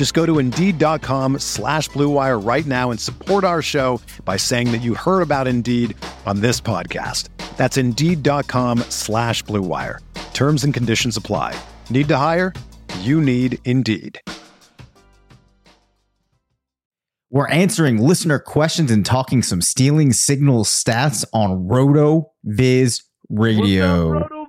Just go to Indeed.com slash BlueWire right now and support our show by saying that you heard about Indeed on this podcast. That's Indeed.com slash BlueWire. Terms and conditions apply. Need to hire? You need Indeed. We're answering listener questions and talking some stealing signal stats on Roto Viz Radio.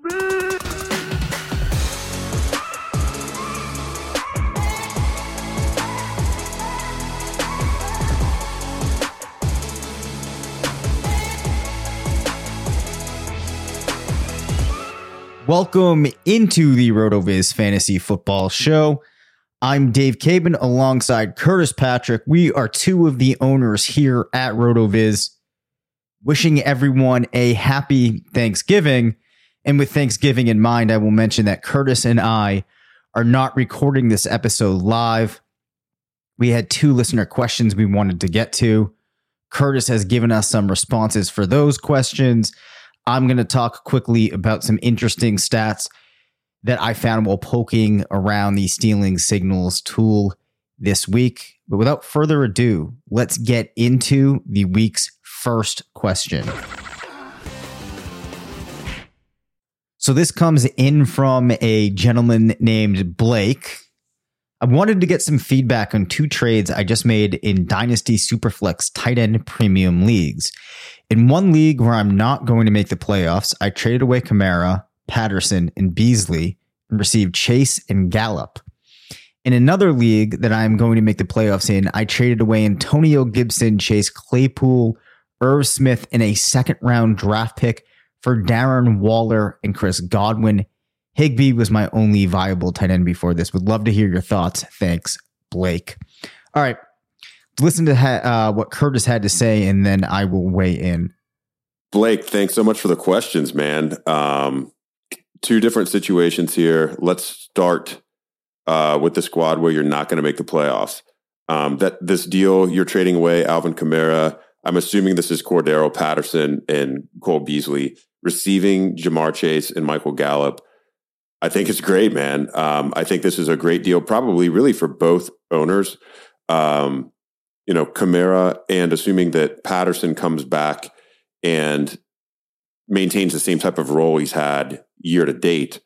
Welcome into the RotoViz Fantasy Football Show. I'm Dave Caban alongside Curtis Patrick. We are two of the owners here at RotoViz, wishing everyone a happy Thanksgiving. And with Thanksgiving in mind, I will mention that Curtis and I are not recording this episode live. We had two listener questions we wanted to get to. Curtis has given us some responses for those questions. I'm going to talk quickly about some interesting stats that I found while poking around the stealing signals tool this week. But without further ado, let's get into the week's first question. So this comes in from a gentleman named Blake. I wanted to get some feedback on two trades I just made in Dynasty Superflex tight end premium leagues. In one league where I'm not going to make the playoffs, I traded away Kamara, Patterson, and Beasley and received Chase and Gallup. In another league that I'm going to make the playoffs in, I traded away Antonio Gibson, Chase Claypool, Irv Smith, and a second round draft pick for Darren Waller and Chris Godwin. Higbee was my only viable tight end before this. Would love to hear your thoughts. Thanks, Blake. All right listen to ha- uh, what Curtis had to say, and then I will weigh in. Blake, thanks so much for the questions, man. Um, two different situations here. Let's start uh, with the squad where you're not going to make the playoffs. Um, that this deal you're trading away Alvin Kamara. I'm assuming this is Cordarrelle Patterson and Cole Beasley receiving Ja'Marr Chase and Michael Gallup. I think it's great, man. Um, I think this is a great deal, probably really for both owners. Um, you know, Kamara and assuming that Patterson comes back and maintains the same type of role he's had year to date,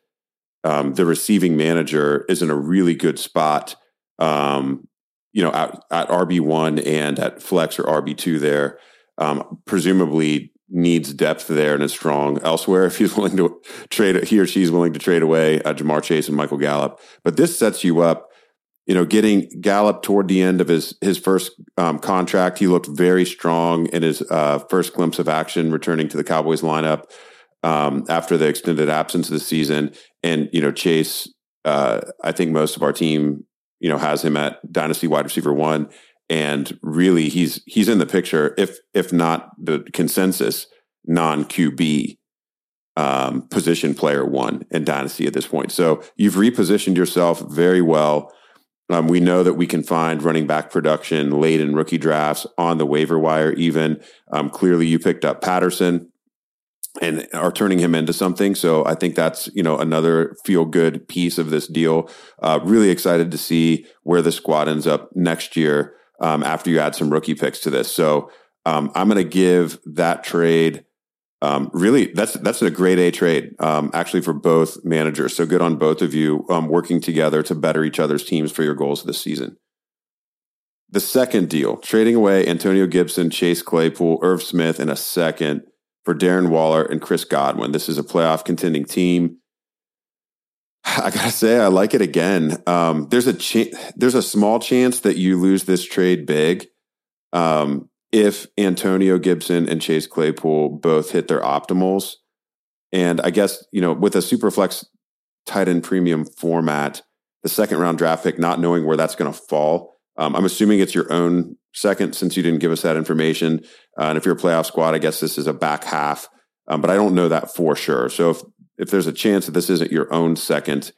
um, the receiving manager is in a really good spot. Um, you know, at, at RB one and at flex or RB two there, um, presumably needs depth there and is strong elsewhere. If he's willing to trade, he or she's willing to trade away uh, Ja'Marr Chase and Michael Gallup, but this sets you up you know, getting Gallup toward the end of his his first um, contract, he looked very strong in his uh, first glimpse of action, returning to the Cowboys lineup um, after the extended absence of the season. And you know, Chase, uh, I think most of our team, you know, has him at dynasty wide receiver one, and really he's he's in the picture, if if not the consensus non QB um, position player one in dynasty at this point. So you've repositioned yourself very well um, we know that we can find running back production late in rookie drafts on the waiver wire, even. Um, clearly, you picked up Patterson and are turning him into something. So I think that's, you know, another feel good piece of this deal. Uh, really excited to see where the squad ends up next year um, after you add some rookie picks to this. So um, I'm going to give that trade um, really, that's that's a great A trade, um, actually, for both managers. So good on both of you um, working together to better each other's teams for your goals this season. The second deal, trading away Antonio Gibson, Chase Claypool, Irv Smith, and a second for Darren Waller and Chris Godwin. This is a playoff contending team. I gotta say, I like it again. Um, there's a there's a small chance that you lose this trade big um, if Antonio Gibson and Chase Claypool both hit their optimals. And I guess you know with a superflex tight end premium format, the second round draft pick, not knowing where that's going to fall. Um, I'm assuming it's your own second since you didn't give us that information. Uh, and if you're a playoff squad, I guess this is a back half, um, but I don't know that for sure. So if if there's a chance that this isn't your own second,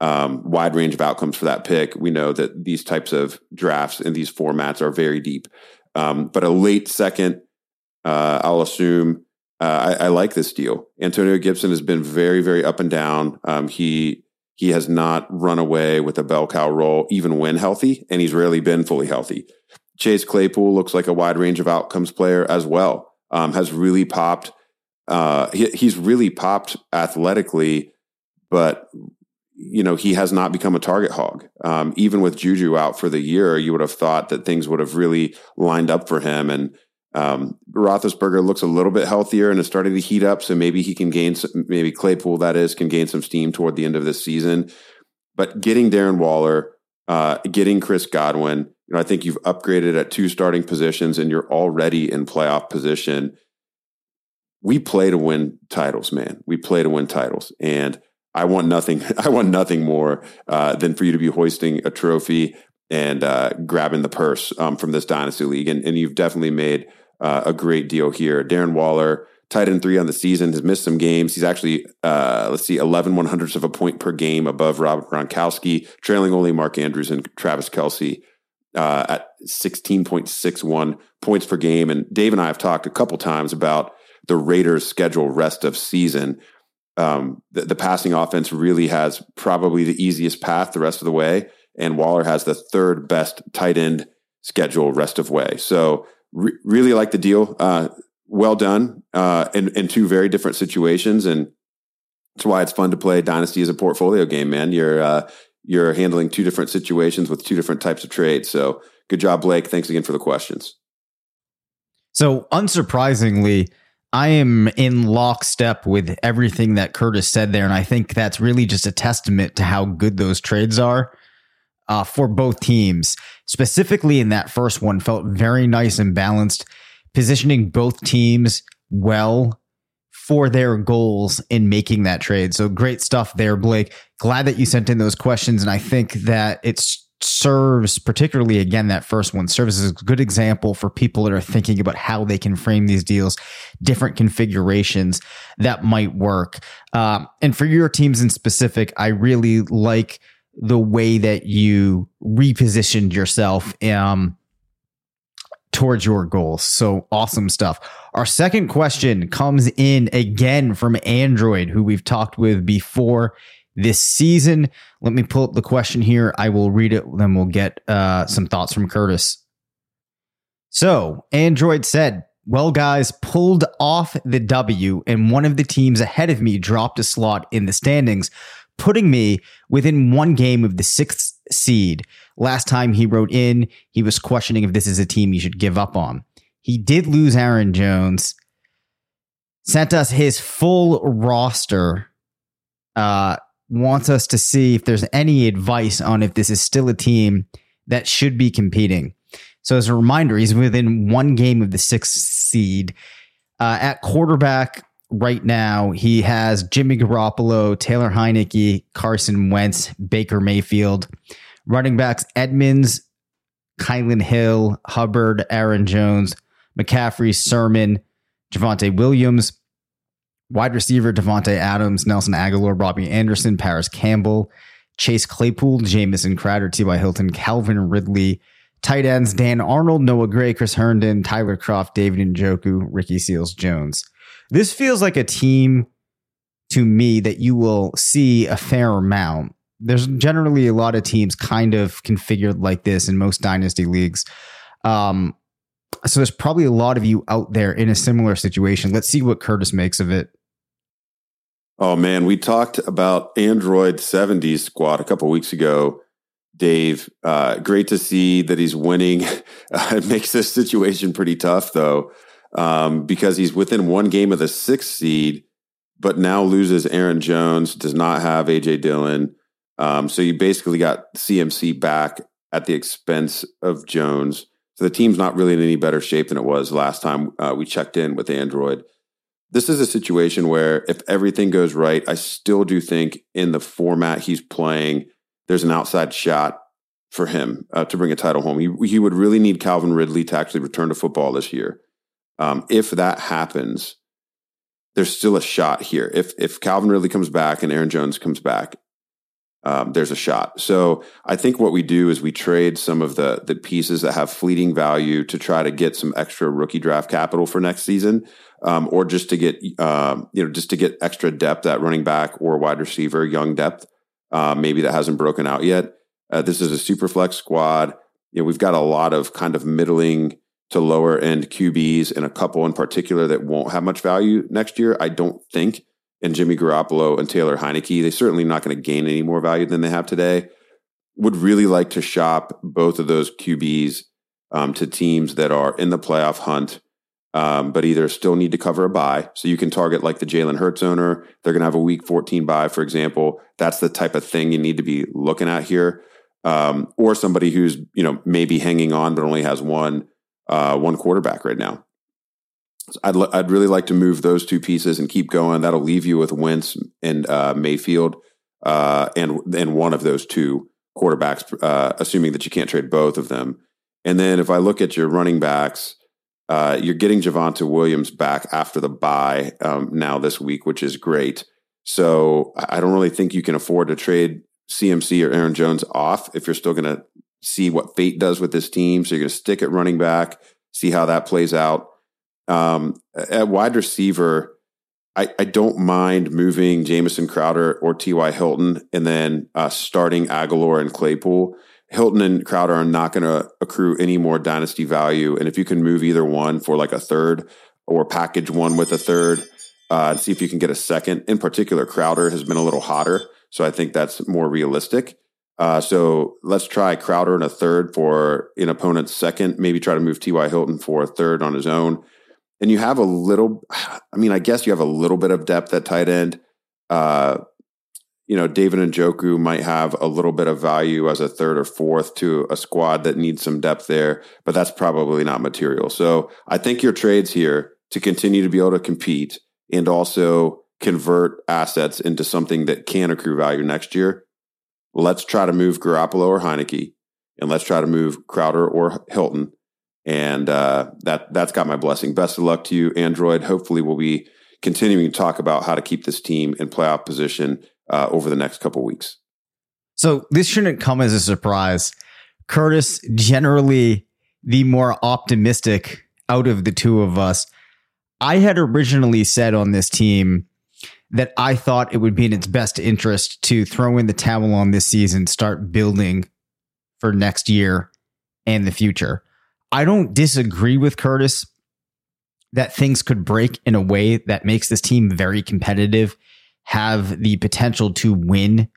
um, wide range of outcomes for that pick, we know that these types of drafts in these formats are very deep. Um, but a late second, uh, I'll assume. Uh, I, I, like this deal. Antonio Gibson has been very, very up and down. Um, he he has not run away with a bell cow role, even when healthy, and he's rarely been fully healthy. Chase Claypool looks like a wide range of outcomes player as well. Um, has really popped. Uh, he, he's really popped athletically, but you know he has not become a target hog. Um, even with Juju out for the year, you would have thought that things would have really lined up for him. And um, Roethlisberger looks a little bit healthier and is starting to heat up, so maybe he can gain. Some, maybe Claypool, that is, can gain some steam toward the end of this season. But getting Darren Waller, uh, getting Chris Godwin, you know, I think you've upgraded at two starting positions and you're already in playoff position. We play to win titles, man. We play to win titles, and I want nothing. I want nothing more uh, than for you to be hoisting a trophy and uh, grabbing the purse um, from this dynasty league. And, and you've definitely made uh, a great deal here. Darren Waller, tight end three on the season, has missed some games. He's actually, uh, let's see, 11 one hundredths of a point per game above Robert Gronkowski, trailing only Mark Andrews and Travis Kelce. uh, at 16.61 points per game. And Dave and I have talked a couple times about the Raiders' schedule rest of season. Um, the, the passing offense really has probably the easiest path the rest of the way, and Waller has the third best tight end schedule rest of way. So re- really like the deal. Uh, well done uh, in, in two very different situations, and that's why it's fun to play Dynasty as a portfolio game. Man, you're uh, you're handling two different situations with two different types of trades. So good job, Blake. Thanks again for the questions. So unsurprisingly, I am in lockstep with everything that Curtis said there, and I think that's really just a testament to how good those trades are uh, for both teams. Specifically, in that first one, felt very nice and balanced, positioning both teams well for their goals in making that trade. So great stuff there, Blake. Glad that you sent in those questions. And I think that it serves, particularly again, that first one serves as a good example for people that are thinking about how they can frame these deals, different configurations that might work. Um, and for your teams in specific, I really like the way that you repositioned yourself. Um, towards your goals. So awesome stuff. Our second question comes in again from Android, who we've talked with before this season. Let me pull up the question here. I will read it, then we'll get uh, some thoughts from Curtis. So, Android said, well, guys, pulled off the W, and one of the teams ahead of me dropped a slot in the standings, putting me within one game of the sixth seed. Last time he wrote in, he was questioning if this is a team you should give up on. He did lose Aaron Jones, sent us his full roster, uh, wants us to see if there's any advice on if this is still a team that should be competing. So, as a reminder, he's within one game of the sixth seed. Uh, at quarterback right now, he has Jimmy Garoppolo, Taylor Heinicke, Carson Wentz, Baker Mayfield. Running backs Edmonds, Kylin Hill, Hubbard, Aaron Jones, McCaffrey, Sermon, Javonte Williams, wide receiver Davante Adams, Nelson Agholor, Robbie Anderson, Parris Campbell, Chase Claypool, Jamison Crowder, T.Y. Hilton, Calvin Ridley, tight ends Dan Arnold, Noah Gray, Chris Herndon, Tyler Kroft, David Njoku, Ricky Seals Jones. This feels like a team to me that you will see a fair amount there's generally a lot of teams kind of configured like this in most dynasty leagues. Um, so there's probably a lot of you out there in a similar situation. Let's see what Curtis makes of it. Oh man, we talked about Android 70s squad a couple weeks ago. Dave, uh, great to see that he's winning. Uh, it makes this situation pretty tough, though. um, because he's within one game of the sixth seed, but now loses Aaron Jones, does not have AJ Dillon. Um, so you basically got CMC back at the expense of Jones. So the team's not really in any better shape than it was last time uh, we checked in with Android. This is a situation where if everything goes right, I still do think in the format he's playing, there's an outside shot for him uh, to bring a title home. He, he would really need Calvin Ridley to actually return to football this year. Um, if that happens, there's still a shot here. If if Calvin Ridley comes back and Aaron Jones comes back, um, there's a shot. So I think what we do is we trade some of the the pieces that have fleeting value to try to get some extra rookie draft capital for next season, um, or just to get um, you know just to get extra depth at running back or wide receiver, young depth, uh, maybe that hasn't broken out yet. Uh, this is a super flex squad. You know, we've got a lot of kind of middling to lower end QBs and a couple in particular that won't have much value next year. I don't think and Jimmy Garoppolo and Taylor Heinicke, they're certainly not going to gain any more value than they have today. Would really like to shop both of those QBs um, to teams that are in the playoff hunt, um, but either still need to cover a bye. So you can target like the Jalen Hurts owner. They're going to have a week 14 bye, for example. That's the type of thing you need to be looking at here. Um, or somebody who's, you know, maybe hanging on, but only has one, uh, one quarterback right now. I'd, I'd really like to move those two pieces and keep going. That'll leave you with Wentz and uh, Mayfield, uh, and and one of those two quarterbacks, uh, assuming that you can't trade both of them. And then if I look at your running backs, uh, you're getting Javonte Williams back after the bye um, now this week, which is great. So I don't really think you can afford to trade CMC or Aaron Jones off if you're still going to see what fate does with this team. So you're going to stick at running back, see how that plays out. Um, at wide receiver, I, I, don't mind moving Jamison Crowder or T.Y. Hilton and then uh, starting Agholor and Claypool. Hilton and Crowder are not going to accrue any more dynasty value. And if you can move either one for like a third or package one with a third, uh, and see if you can get a second. In particular, Crowder has been a little hotter. So I think that's more realistic. Uh, so let's try Crowder in a third for an opponent's second. Maybe try to move T.Y. Hilton for a third on his own and you have a little i mean i guess you have a little bit of depth at tight end. Uh, you know David Njoku might have a little bit of value as a third or fourth to a squad that needs some depth there but that's probably not material. So i think your trades here to continue to be able to compete and also convert assets into something that can accrue value next year let's try to move Garoppolo or Heinicke and let's try to move Crowder or Hilton and uh, that that's got my blessing. Best of luck to you, Android. Hopefully, we'll be continuing to talk about how to keep this team in playoff position uh, over the next couple weeks. So this shouldn't come as a surprise. Curtis, generally the more optimistic out of the two of us. I had originally said on this team that I thought it would be in its best interest to throw in the towel on this season, start building for next year and the future. I don't disagree with Curtis that things could break in a way that makes this team very competitive, have the potential to win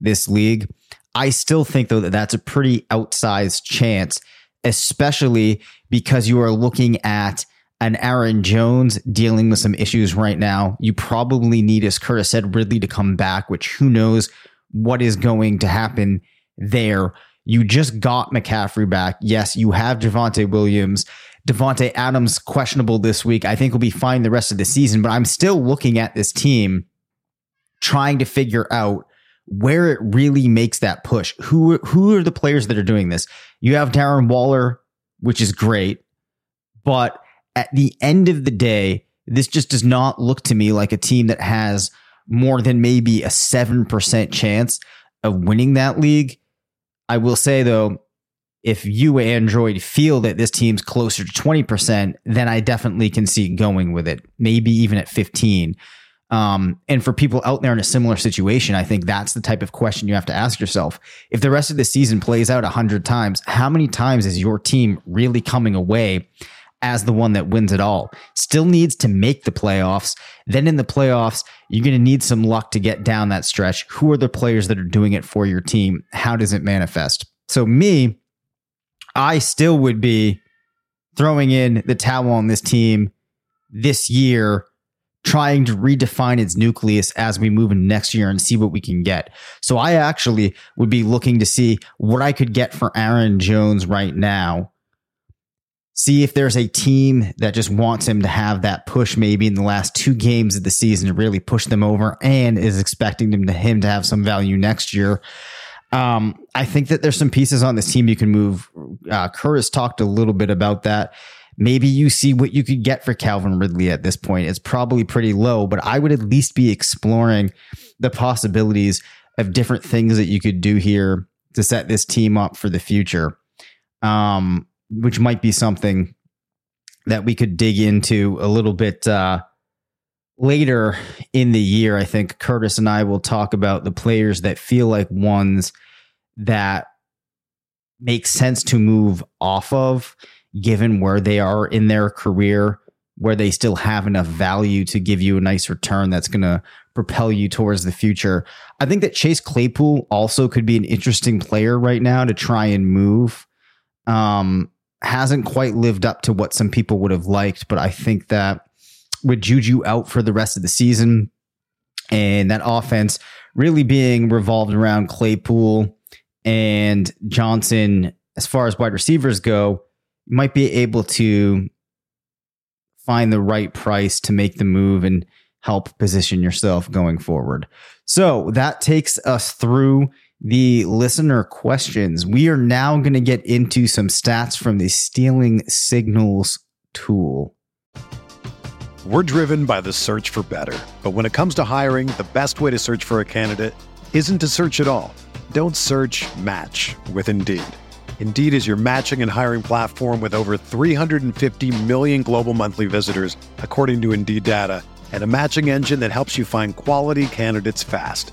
this league. I still think, though, that that's a pretty outsized chance, especially because you are looking at an Aaron Jones dealing with some issues right now. You probably need, as Curtis said, Ridley to come back, which who knows what is going to happen there. You just got McCaffrey back. Yes, you have Javonte Williams. Davante Adams questionable this week. I think will be fine the rest of the season, but I'm still looking at this team trying to figure out where it really makes that push. Who who are the players that are doing this? You have Darren Waller, which is great, but at the end of the day, this just does not look to me like a team that has more than maybe a 7% chance of winning that league. I will say though, if you Android feel that this team's closer to 20%, then I definitely can see going with it, maybe even at 15. Um, and for people out there in a similar situation, I think that's the type of question you have to ask yourself. If the rest of the season plays out 100 times, how many times is your team really coming away as the one that wins it all. Still needs to make the playoffs. Then in the playoffs, you're going to need some luck to get down that stretch. Who are the players that are doing it for your team? How does it manifest? So, me, I still would be throwing in the towel on this team this year trying to redefine its nucleus as we move into next year and see what we can get. So I actually would be looking to see what I could get for Aaron Jones right now. See if there's a team that just wants him to have that push maybe in the last two games of the season to really push them over and is expecting him to him to have some value next year. Um, I think that there's some pieces on this team you can move. Uh, Curtis talked a little bit about that maybe you see what you could get for Calvin Ridley at this point. It's probably pretty low, but I would at least be exploring the possibilities of different things that you could do here to set this team up for the future. Um, which might be something that we could dig into a little bit uh, later in the year. I think Curtis and I will talk about the players that feel like ones that make sense to move off of given where they are in their career, where they still have enough value to give you a nice return that's going to propel you towards the future. I think that Chase Claypool also could be an interesting player right now to try and move. Um, hasn't quite lived up to what some people would have liked, but I think that with Juju out for the rest of the season and that offense really being revolved around Claypool and Johnson as far as wide receivers go, might be able to find the right price to make the move and help position yourself going forward. So that takes us through the listener questions. We are now going to get into some stats from the Stealing Signals tool. We're driven by the search for better. But when it comes to hiring, the best way to search for a candidate isn't to search at all. Don't search match with Indeed. Indeed is your matching and hiring platform with over 350 million global monthly visitors, according to Indeed data, and a matching engine that helps you find quality candidates fast.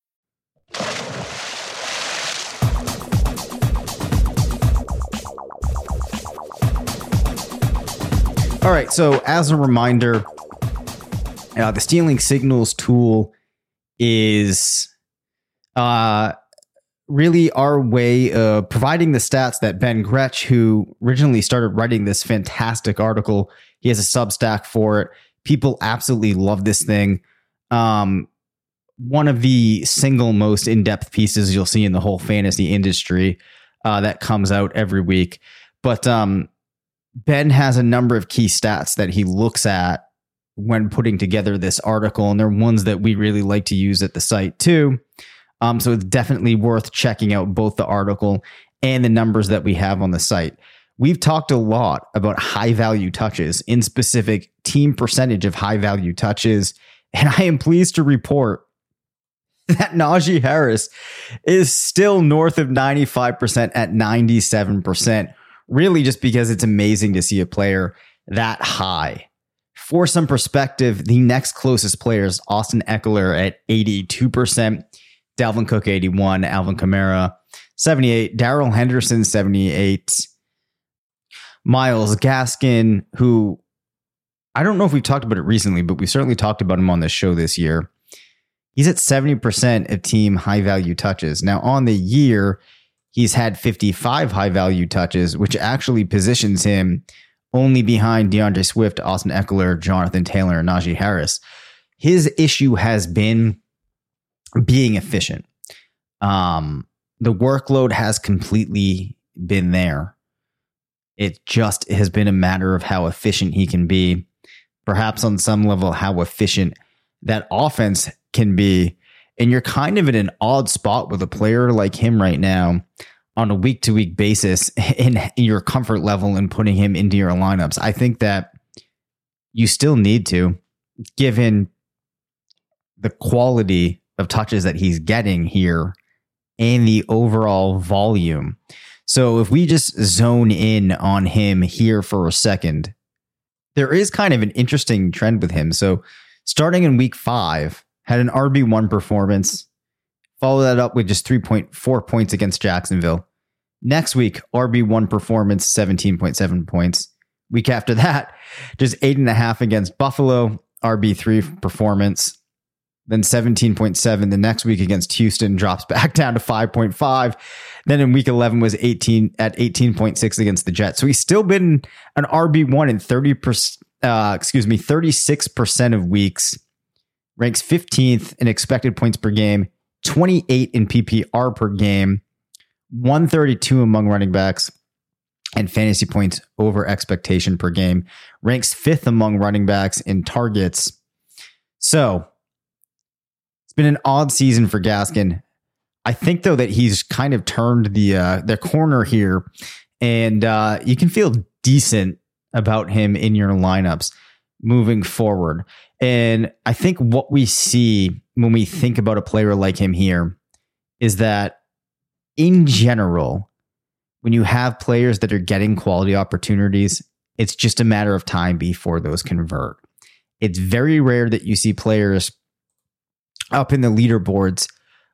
All right. So, as a reminder, uh, the stealing signals tool is uh, really our way of providing the stats that Ben Gretch, who originally started writing this fantastic article, he has a Substack for it. People absolutely love this thing. Um, one of the single most in-depth pieces you'll see in the whole fantasy industry uh, that comes out every week. But um, Ben has a number of key stats that he looks at when putting together this article, and they're ones that we really like to use at the site too. Um, so it's definitely worth checking out both the article and the numbers that we have on the site. We've talked a lot about high value touches, in specific team percentage of high value touches. And I am pleased to report that Najee Harris is still north of 95% at 97%, really just because it's amazing to see a player that high. For some perspective, the next closest player is Austin Ekeler at 82%, Dalvin Cook 81, Alvin Kamara 78, Darrell Henderson 78, Myles Gaskin, who I don't know if we've talked about it recently, but we certainly talked about him on this show this year. He's at 70% of team high value touches. Now, on the year, he's had 55 high value touches, which actually positions him only behind D'Andre Swift, Austin Ekeler, Jonathan Taylor, and Najee Harris. His issue has been being efficient. Um, the workload has completely been there. It just has been a matter of how efficient he can be. Perhaps on some level, how efficient that offense can be. And you're kind of in an odd spot with a player like him right now on a week to week basis in your comfort level and putting him into your lineups. I think that you still need to, given the quality of touches that he's getting here and the overall volume. So if we just zone in on him here for a second, there is kind of an interesting trend with him. So starting in week five, had an RB1 performance, follow that up with just 3.4 points against Jacksonville. Next week, RB1 performance, 17.7 points. Week after that, just eight and a half against Buffalo, RB3 performance, then 17.7 the next week against Houston drops back down to 5.5. Then in week 11 was 18 at 18.6 against the Jets. So he's still been an RB1 in 30%, uh, excuse me, 36% of weeks. Ranks 15th in expected points per game, 28 in PPR per game, 132 among running backs, and fantasy points over expectation per game. Ranks fifth among running backs in targets. So it's been an odd season for Gaskin. I think though that he's kind of turned the uh, the corner here, and uh, you can feel decent about him in your lineups moving forward. And I think what we see when we think about a player like him here is that in general, when you have players that are getting quality opportunities, it's just a matter of time before those convert. It's very rare that you see players up in the leaderboards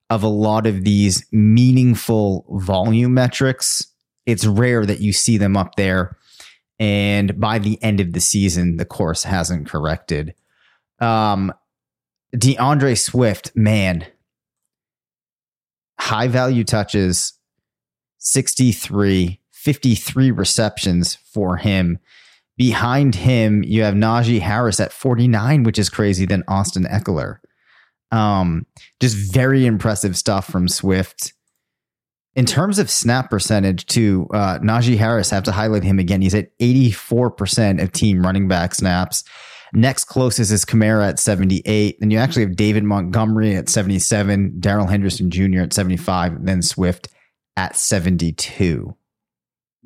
of a lot of these meaningful volume metrics. It's rare that you see them up there. And by the end of the season, the course hasn't corrected. Um, D'Andre Swift, man, high value touches, 63, 53 receptions for him. Behind him, you have Najee Harris at 49, which is crazy, then Austin Ekeler. Um, just very impressive stuff from Swift. In terms of snap percentage, too, uh, Najee Harris, have to highlight him again. He's at 84% of team running back snaps. Next closest is Kamara at 78. Then you actually have David Montgomery at 77, Darrell Henderson Jr. at 75, then Swift at 72.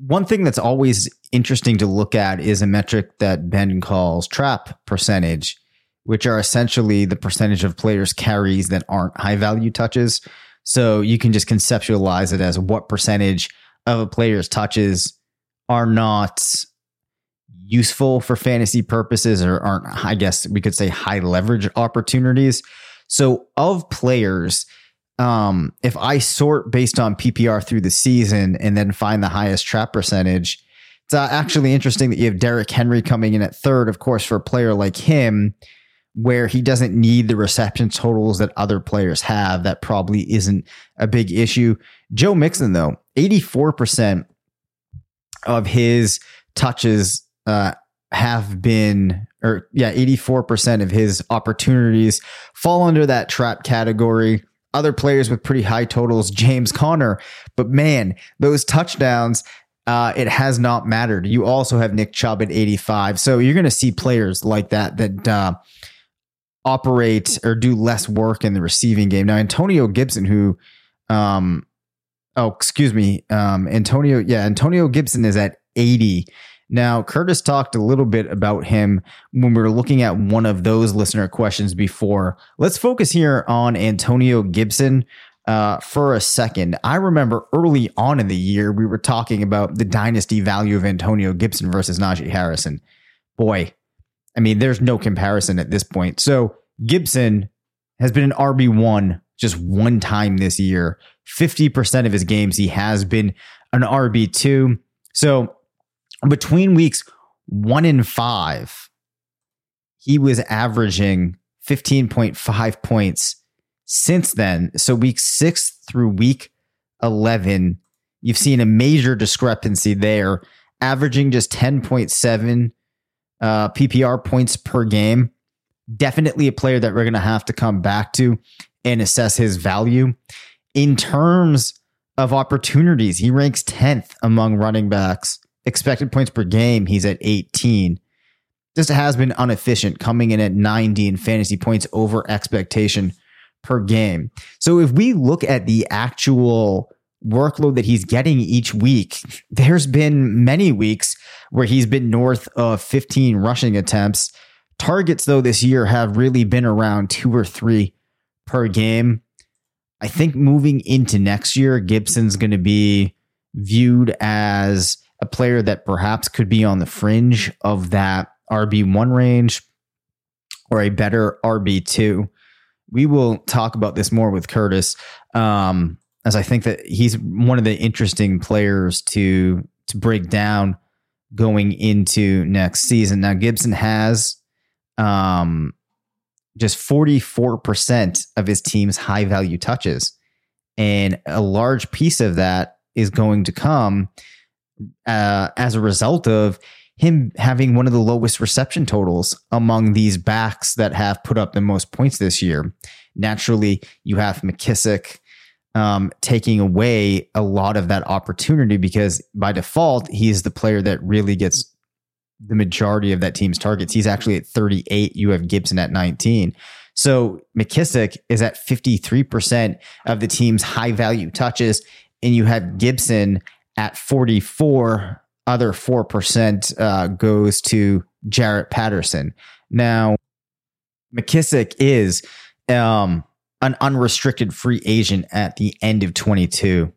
One thing that's always interesting to look at is a metric that Ben calls trap percentage which are essentially the percentage of players' carries that aren't high value touches. So you can just conceptualize it as what percentage of a player's touches are not useful for fantasy purposes or aren't, I guess we could say, high leverage opportunities. So, of players, um, if I sort based on PPR through the season and then find the highest trap percentage, it's uh, actually interesting that you have Derrick Henry coming in at third, of course, for a player like him where he doesn't need the reception totals that other players have. That probably isn't a big issue. Joe Mixon, though, 84% of his touches uh, have been, or yeah, 84% of his opportunities fall under that trap category. Other players with pretty high totals, James Conner. But man, those touchdowns, uh, it has not mattered. You also have Nick Chubb at 85. So you're going to see players like that that uh, operate or do less work in the receiving game. Now, Antonio Gibson, who, um, oh, excuse me, um, Antonio, yeah, Antonio Gibson is at 80. Now, Curtis talked a little bit about him when we were looking at one of those listener questions before. Let's focus here on Antonio Gibson uh, for a second. I remember early on in the year, we were talking about the dynasty value of Antonio Gibson versus Najee Harrison. Boy, I mean, there's no comparison at this point. So Gibson has been an RB1 just one time this year. 50% of his games, he has been an RB2. So between weeks one and five, he was averaging 15.5 points since then. So week six through week 11, you've seen a major discrepancy there, averaging just 10.7 uh, PPR points per game. Definitely a player that we're going to have to come back to and assess his value. In terms of opportunities, he ranks 10th among running backs. Expected points per game, he's at 18. Just has been inefficient, coming in at 90 in fantasy points over expectation per game. So if we look at the actual workload that he's getting each week, there's been many weeks where he's been north of 15 rushing attempts. Targets, though, this year have really been around two or three per game. I think moving into next year, Gibson's going to be viewed as a player that perhaps could be on the fringe of that RB1 range or a better RB2. We will talk about this more with Curtis, um, as I think that he's one of the interesting players to to break down going into next season. Now Gibson has um, just 44% of his team's high value touches. And a large piece of that is going to come uh, as a result of him having one of the lowest reception totals among these backs that have put up the most points this year. Naturally, you have McKissic um, taking away a lot of that opportunity because by default, he's the player that really gets the majority of that team's targets. He's actually at 38. You have Gibson at 19. So McKissic is at 53% of the team's high value touches, and you have Gibson at 44. Other 4% uh, goes to Jaret Patterson. Now, McKissic is um, an unrestricted free agent at the end of 22,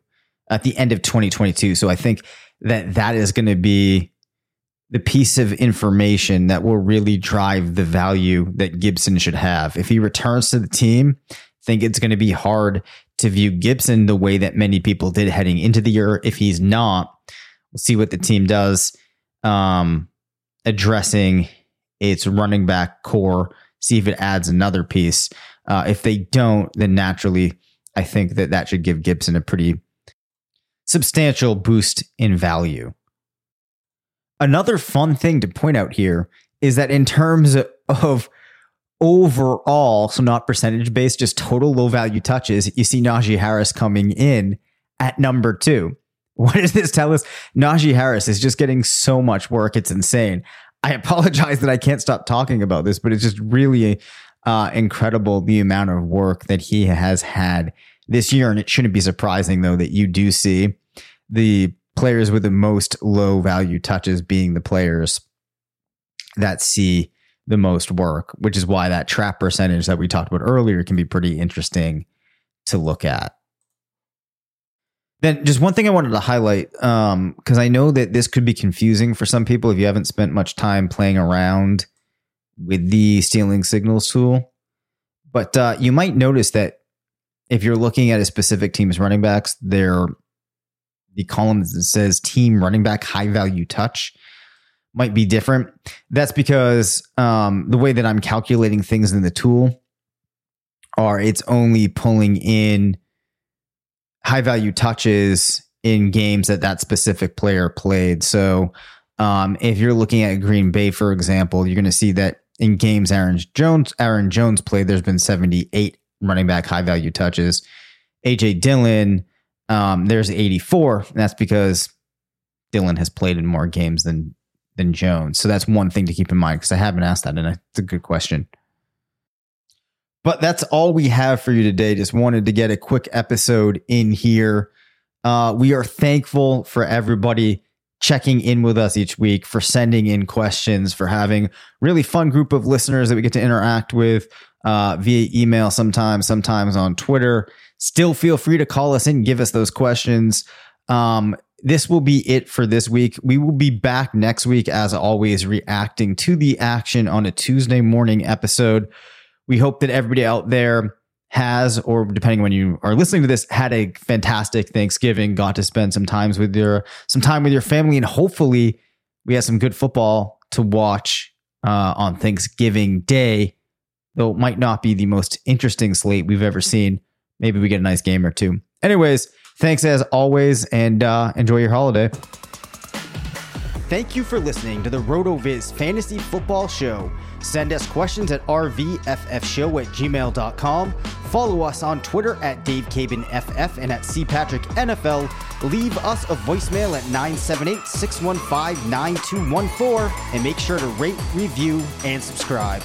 at the end of 2022. So I think that that is going to be the piece of information that will really drive the value that Gibson should have. If he returns to the team, I think it's going to be hard to view Gibson the way that many people did heading into the year. If he's not, we'll see what the team does um, addressing its running back core, see if it adds another piece. Uh, if they don't, then naturally, I think that that should give Gibson a pretty substantial boost in value. Another fun thing to point out here is that in terms of overall, so not percentage based, just total low value touches, you see Najee Harris coming in at number two. What does this tell us? Najee Harris is just getting so much work. It's insane. I apologize that I can't stop talking about this, but it's just really uh, incredible the amount of work that he has had this year. And it shouldn't be surprising, though, that you do see the players with the most low value touches being the players that see the most work, which is why that trap percentage that we talked about earlier can be pretty interesting to look at. Then, just one thing I wanted to highlight, because um, I know that this could be confusing for some people if you haven't spent much time playing around with the stealing signals tool. But uh, you might notice that if you're looking at a specific team's running backs, their the column that says team running back high value touch might be different. That's because um, the way that I'm calculating things in the tool are it's only pulling in high value touches in games that that specific player played. So um, if you're looking at Green Bay, for example, you're going to see that in games Aaron Jones Aaron Jones played, there's been 78 running back high value touches. AJ Dillon um, there's 84. And that's because Dillon has played in more games than than Jones. So that's one thing to keep in mind because I haven't asked that, and it's a good question. But that's all we have for you today. Just wanted to get a quick episode in here. Uh, we are thankful for everybody checking in with us each week, for sending in questions, for having really fun group of listeners that we get to interact with uh, via email sometimes, sometimes on Twitter. Still feel free to call us and give us those questions. Um, this will be it for this week. We will be back next week, as always, reacting to the action on a Tuesday morning episode. We hope that everybody out there has, or depending when you are listening to this, had a fantastic Thanksgiving, got to spend some times with your some time with your family, and hopefully we have some good football to watch uh, on Thanksgiving Day. Though it might not be the most interesting slate we've ever seen maybe we get a nice game or two. Anyways, Thanks as always, and uh, enjoy your holiday. Thank you for listening to the RotoViz Fantasy Football Show. Send us questions at rvffshow at gmail.com. Follow us on Twitter at DaveCabanFF and at CPatrickNFL. Leave us a voicemail at 978 615 9214 and make sure to rate, review, and subscribe.